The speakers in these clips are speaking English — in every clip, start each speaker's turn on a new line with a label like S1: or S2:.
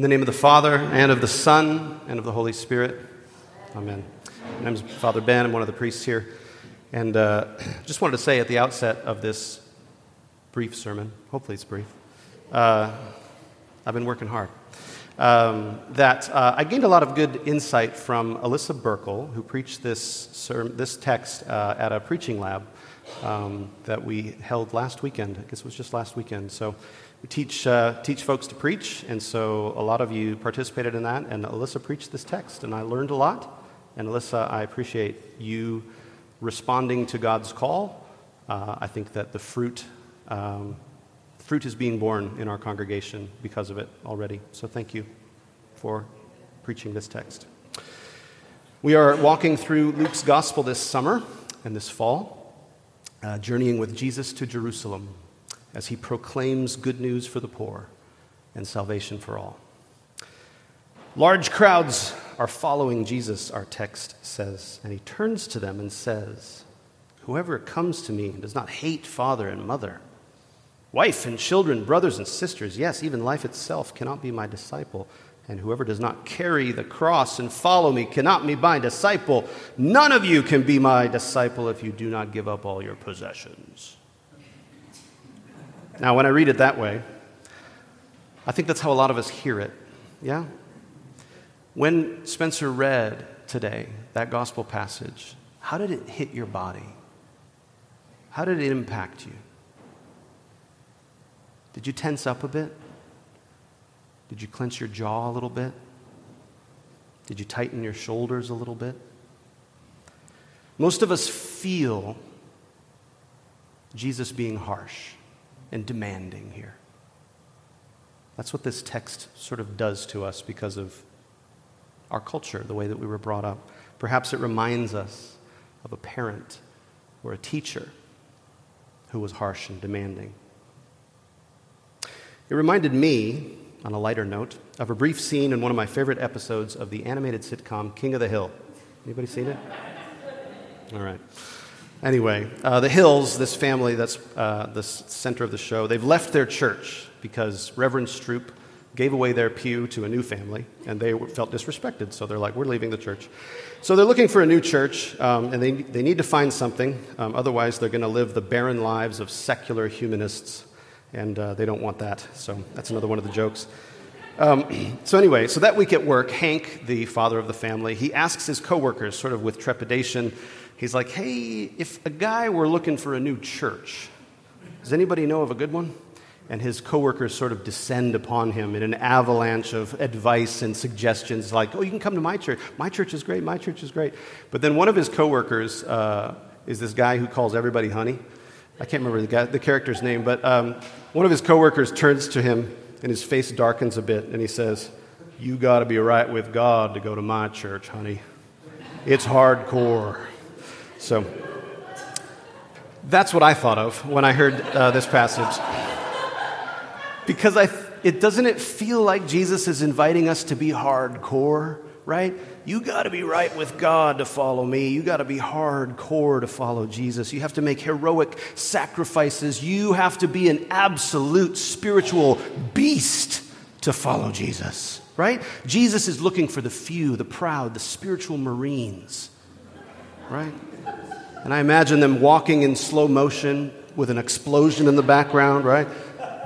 S1: In the name of the Father, and of the Son, and of the Holy Spirit. Amen. My name is Father Ben. I'm one of the priests here. And uh, just wanted to say at the outset of this brief sermon, hopefully it's brief, uh, I've been working hard, um, that uh, I gained a lot of good insight from Alyssa Burkle, who preached this, this text uh, at a preaching lab um, that we held last weekend. I guess it was just last weekend. So we teach, uh, teach folks to preach, and so a lot of you participated in that. And Alyssa preached this text, and I learned a lot. And Alyssa, I appreciate you responding to God's call. Uh, I think that the fruit, um, fruit is being born in our congregation because of it already. So thank you for preaching this text. We are walking through Luke's gospel this summer and this fall, uh, journeying with Jesus to Jerusalem as he proclaims good news for the poor and salvation for all. Large crowds are following Jesus, our text says, and he turns to them and says, Whoever comes to me and does not hate father and mother, wife and children, brothers and sisters, yes, even life itself, cannot be my disciple. And whoever does not carry the cross and follow me cannot be my disciple. None of you can be my disciple if you do not give up all your possessions. Now, when I read it that way, I think that's how a lot of us hear it. Yeah? When Spencer read today that gospel passage, how did it hit your body? How did it impact you? Did you tense up a bit? Did you clench your jaw a little bit? Did you tighten your shoulders a little bit? Most of us feel Jesus being harsh and demanding here. That's what this text sort of does to us because of our culture, the way that we were brought up. Perhaps it reminds us of a parent or a teacher who was harsh and demanding. It reminded me, on a lighter note, of a brief scene in one of my favorite episodes of the animated sitcom King of the Hill. Anybody seen it? All right. Anyway, uh, the Hills, this family that's uh, the center of the show, they've left their church because Reverend Stroup gave away their pew to a new family, and they felt disrespected. So they're like, we're leaving the church. So they're looking for a new church, um, and they, they need to find something. Um, otherwise, they're going to live the barren lives of secular humanists, and uh, they don't want that. So that's another one of the jokes. Um, so anyway, so that week at work, Hank, the father of the family, he asks his coworkers, sort of with trepidation, He's like, hey, if a guy were looking for a new church, does anybody know of a good one? And his coworkers sort of descend upon him in an avalanche of advice and suggestions, like, oh, you can come to my church. My church is great. My church is great. But then one of his coworkers uh, is this guy who calls everybody honey. I can't remember the, guy, the character's name, but um, one of his coworkers turns to him and his face darkens a bit and he says, You got to be right with God to go to my church, honey. It's hardcore. So that's what I thought of when I heard uh, this passage. Because I, it doesn't it feel like Jesus is inviting us to be hardcore, right? You got to be right with God to follow me. You got to be hardcore to follow Jesus. You have to make heroic sacrifices. You have to be an absolute spiritual beast to follow Jesus, right? Jesus is looking for the few, the proud, the spiritual Marines, right? And I imagine them walking in slow motion with an explosion in the background, right?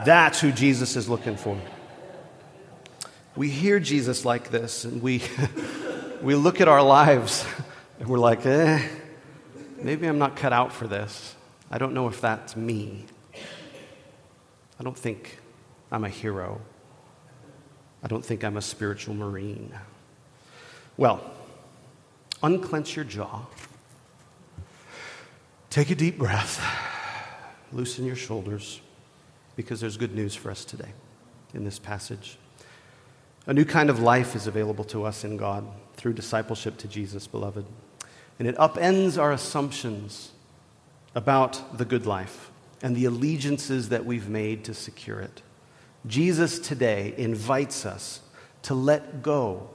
S1: That's who Jesus is looking for. We hear Jesus like this, and we, we look at our lives, and we're like, eh, maybe I'm not cut out for this. I don't know if that's me. I don't think I'm a hero. I don't think I'm a spiritual marine. Well, unclench your jaw Take a deep breath, loosen your shoulders, because there's good news for us today in this passage. A new kind of life is available to us in God through discipleship to Jesus, beloved. And it upends our assumptions about the good life and the allegiances that we've made to secure it. Jesus today invites us to let go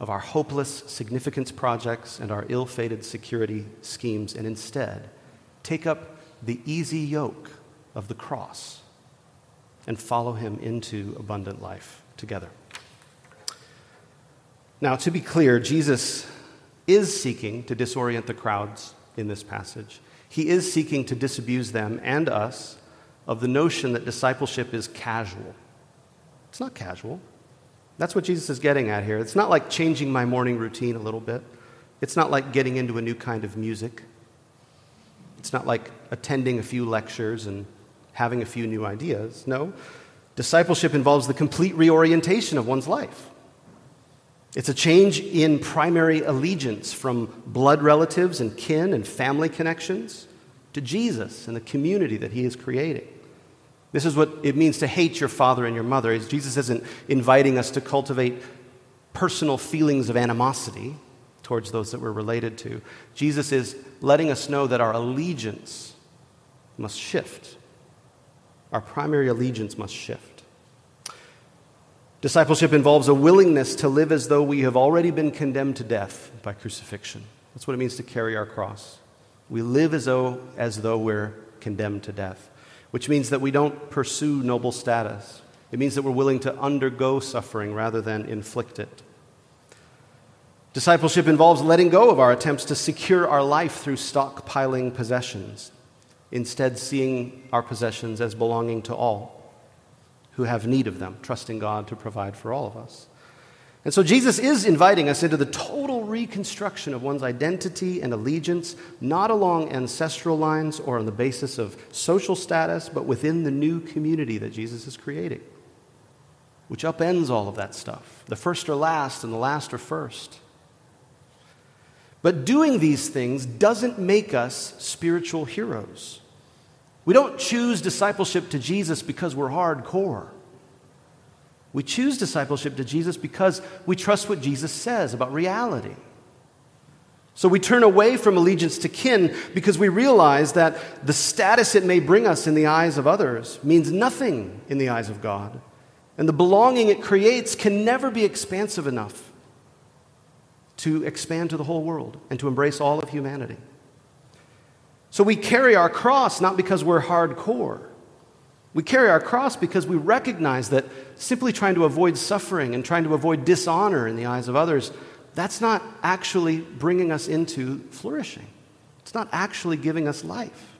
S1: of our hopeless significance projects and our ill fated security schemes and instead Take up the easy yoke of the cross and follow him into abundant life together. Now, to be clear, Jesus is seeking to disorient the crowds in this passage. He is seeking to disabuse them and us of the notion that discipleship is casual. It's not casual. That's what Jesus is getting at here. It's not like changing my morning routine a little bit. It's not like getting into a new kind of music. It's not like attending a few lectures and having a few new ideas. No. Discipleship involves the complete reorientation of one's life. It's a change in primary allegiance from blood relatives and kin and family connections to Jesus and the community that he is creating. This is what it means to hate your father and your mother. Jesus isn't inviting us to cultivate personal feelings of animosity towards those that we're related to. Jesus is letting us know that our allegiance must shift. Our primary allegiance must shift. Discipleship involves a willingness to live as though we have already been condemned to death by crucifixion. That's what it means to carry our cross. We live as though, as though we're condemned to death, which means that we don't pursue noble status. It means that we're willing to undergo suffering rather than inflict it. Discipleship involves letting go of our attempts to secure our life through stockpiling possessions, instead, seeing our possessions as belonging to all who have need of them, trusting God to provide for all of us. And so Jesus is inviting us into the total reconstruction of one's identity and allegiance, not along ancestral lines or on the basis of social status, but within the new community that Jesus is creating, which upends all of that stuff. The first are last, and the last are first. But doing these things doesn't make us spiritual heroes. We don't choose discipleship to Jesus because we're hardcore. We choose discipleship to Jesus because we trust what Jesus says about reality. So we turn away from allegiance to kin because we realize that the status it may bring us in the eyes of others means nothing in the eyes of God. And the belonging it creates can never be expansive enough to expand to the whole world and to embrace all of humanity. So we carry our cross not because we're hardcore. We carry our cross because we recognize that simply trying to avoid suffering and trying to avoid dishonor in the eyes of others, that's not actually bringing us into flourishing. It's not actually giving us life.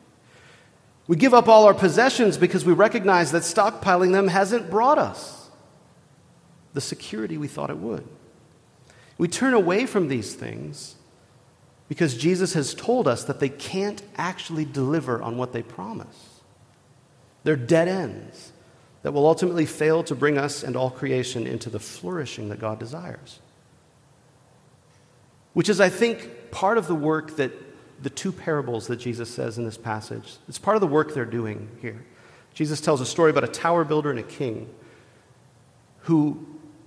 S1: We give up all our possessions because we recognize that stockpiling them hasn't brought us the security we thought it would. We turn away from these things because Jesus has told us that they can't actually deliver on what they promise. They're dead ends that will ultimately fail to bring us and all creation into the flourishing that God desires. Which is, I think, part of the work that the two parables that Jesus says in this passage, it's part of the work they're doing here. Jesus tells a story about a tower builder and a king who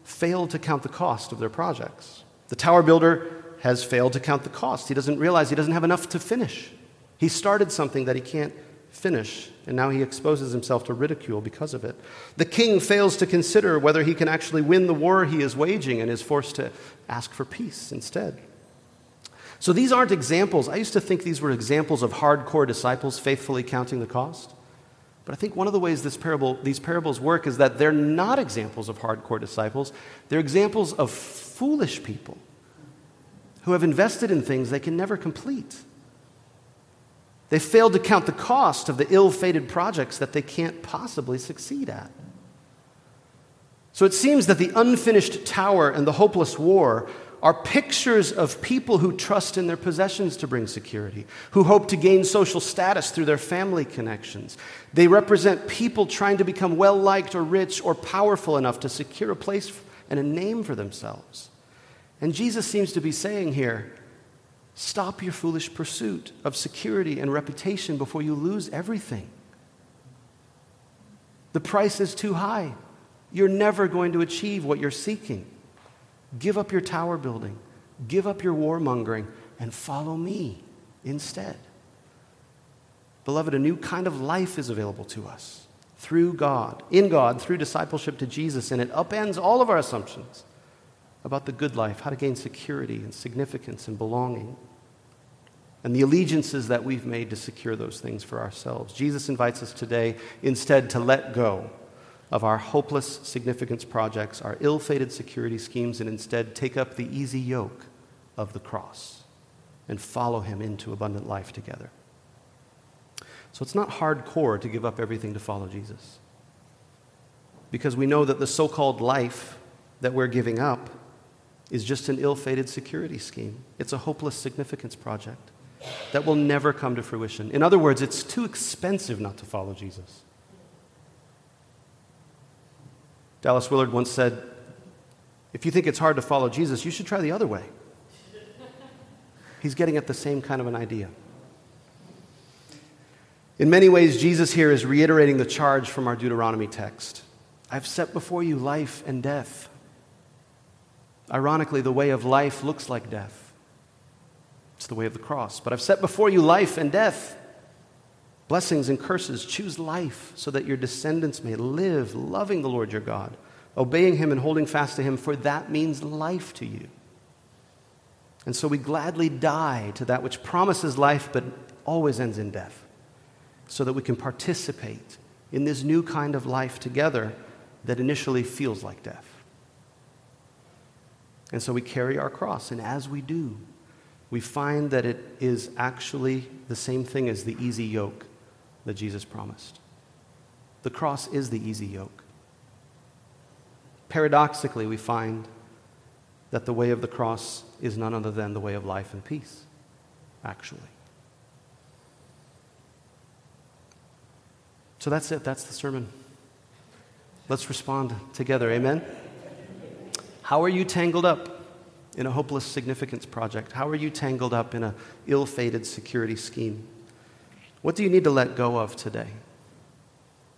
S1: failed to count the cost of their projects. The tower builder has failed to count the cost. He doesn't realize he doesn't have enough to finish. He started something that he can't finish, and now he exposes himself to ridicule because of it. The king fails to consider whether he can actually win the war he is waging and is forced to ask for peace instead. So these aren't examples. I used to think these were examples of hardcore disciples faithfully counting the cost. But I think one of the ways this parable, these parables work is that they're not examples of hardcore disciples, they're examples of foolish people who have invested in things they can never complete. They failed to count the cost of the ill fated projects that they can't possibly succeed at. So it seems that the unfinished tower and the hopeless war are pictures of people who trust in their possessions to bring security, who hope to gain social status through their family connections. They represent people trying to become well liked or rich or powerful enough to secure a place and a name for themselves. And Jesus seems to be saying here stop your foolish pursuit of security and reputation before you lose everything. The price is too high. You're never going to achieve what you're seeking. Give up your tower building, give up your warmongering, and follow me instead. Beloved, a new kind of life is available to us through God, in God, through discipleship to Jesus, and it upends all of our assumptions about the good life, how to gain security and significance and belonging, and the allegiances that we've made to secure those things for ourselves. Jesus invites us today instead to let go of our hopeless significance projects, our ill fated security schemes, and instead take up the easy yoke of the cross and follow Him into abundant life together. So it's not hardcore to give up everything to follow Jesus. Because we know that the so called life that we're giving up is just an ill fated security scheme. It's a hopeless significance project that will never come to fruition. In other words, it's too expensive not to follow Jesus. Dallas Willard once said, If you think it's hard to follow Jesus, you should try the other way. He's getting at the same kind of an idea. In many ways, Jesus here is reiterating the charge from our Deuteronomy text I've set before you life and death. Ironically, the way of life looks like death. It's the way of the cross. But I've set before you life and death, blessings and curses. Choose life so that your descendants may live, loving the Lord your God, obeying him and holding fast to him, for that means life to you. And so we gladly die to that which promises life but always ends in death, so that we can participate in this new kind of life together that initially feels like death. And so we carry our cross, and as we do, we find that it is actually the same thing as the easy yoke that Jesus promised. The cross is the easy yoke. Paradoxically, we find that the way of the cross is none other than the way of life and peace, actually. So that's it. That's the sermon. Let's respond together. Amen. How are you tangled up in a hopeless significance project? How are you tangled up in a ill-fated security scheme? What do you need to let go of today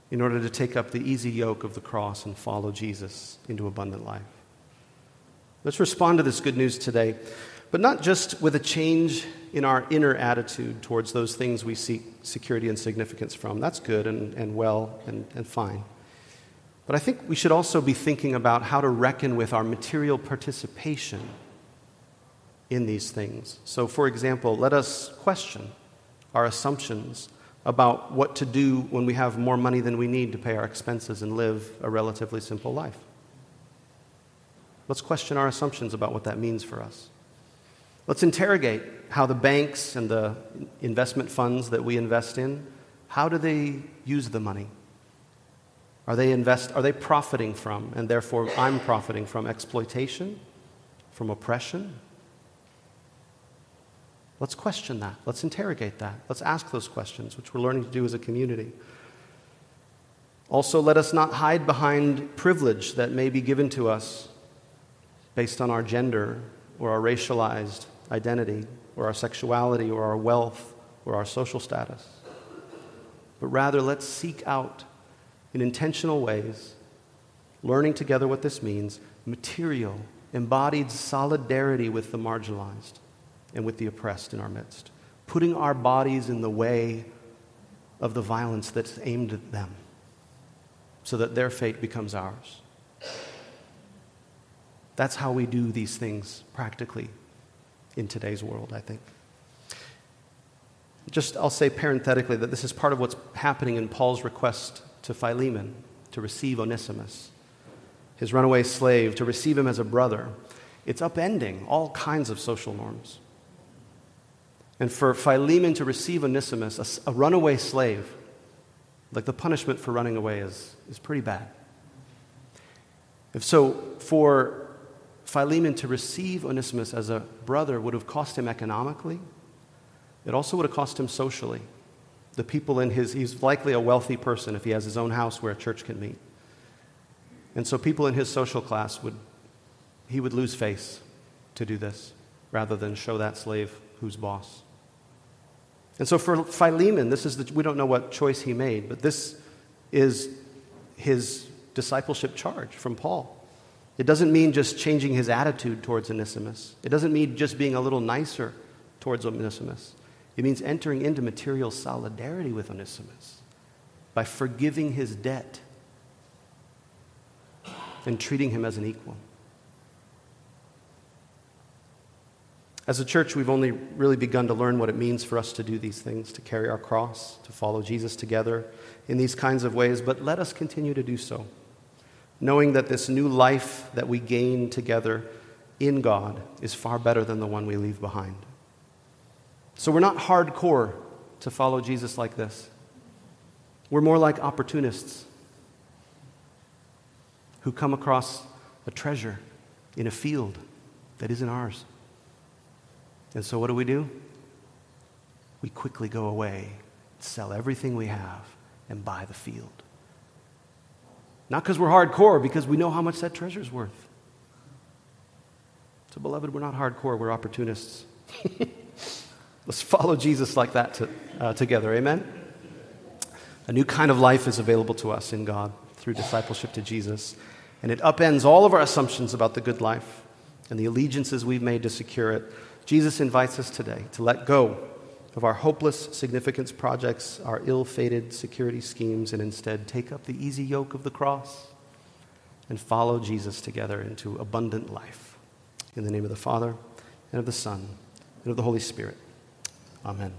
S1: in order to take up the easy yoke of the cross and follow Jesus into abundant life? Let's respond to this good news today, but not just with a change in our inner attitude towards those things we seek security and significance from. That's good and, and well and, and fine. But I think we should also be thinking about how to reckon with our material participation in these things. So, for example, let us question our assumptions about what to do when we have more money than we need to pay our expenses and live a relatively simple life. Let's question our assumptions about what that means for us. Let's interrogate how the banks and the investment funds that we invest in, how do they use the money? Are they, invest, are they profiting from, and therefore I'm profiting from exploitation, from oppression? Let's question that. Let's interrogate that. Let's ask those questions, which we're learning to do as a community. Also, let us not hide behind privilege that may be given to us based on our gender or our racialized identity or our sexuality or our wealth or our social status. But rather, let's seek out in intentional ways, learning together what this means, material, embodied solidarity with the marginalized and with the oppressed in our midst, putting our bodies in the way of the violence that's aimed at them so that their fate becomes ours. That's how we do these things practically in today's world, I think. Just, I'll say parenthetically that this is part of what's happening in Paul's request to Philemon to receive Onesimus, his runaway slave, to receive him as a brother. It's upending all kinds of social norms. And for Philemon to receive Onesimus, a, a runaway slave, like the punishment for running away is, is pretty bad. If so, for Philemon to receive Onesimus as a brother would have cost him economically, it also would have cost him socially the people in his, he's likely a wealthy person if he has his own house where a church can meet. And so people in his social class would, he would lose face to do this rather than show that slave who's boss. And so for Philemon, this is the, we don't know what choice he made, but this is his discipleship charge from Paul. It doesn't mean just changing his attitude towards Onesimus. It doesn't mean just being a little nicer towards Onesimus. It means entering into material solidarity with Onesimus by forgiving his debt and treating him as an equal. As a church, we've only really begun to learn what it means for us to do these things, to carry our cross, to follow Jesus together in these kinds of ways, but let us continue to do so. knowing that this new life that we gain together in God is far better than the one we leave behind. So we're not hardcore to follow Jesus like this. We're more like opportunists who come across a treasure in a field that isn't ours. And so what do we do? We quickly go away, sell everything we have, and buy the field. Not because we're hardcore, because we know how much that treasure is worth. So, beloved, we're not hardcore, we're opportunists. Let's follow Jesus like that to, uh, together. Amen? A new kind of life is available to us in God through discipleship to Jesus, and it upends all of our assumptions about the good life and the allegiances we've made to secure it. Jesus invites us today to let go of our hopeless significance projects, our ill fated security schemes, and instead take up the easy yoke of the cross and follow Jesus together into abundant life. In the name of the Father, and of the Son, and of the Holy Spirit. Amen.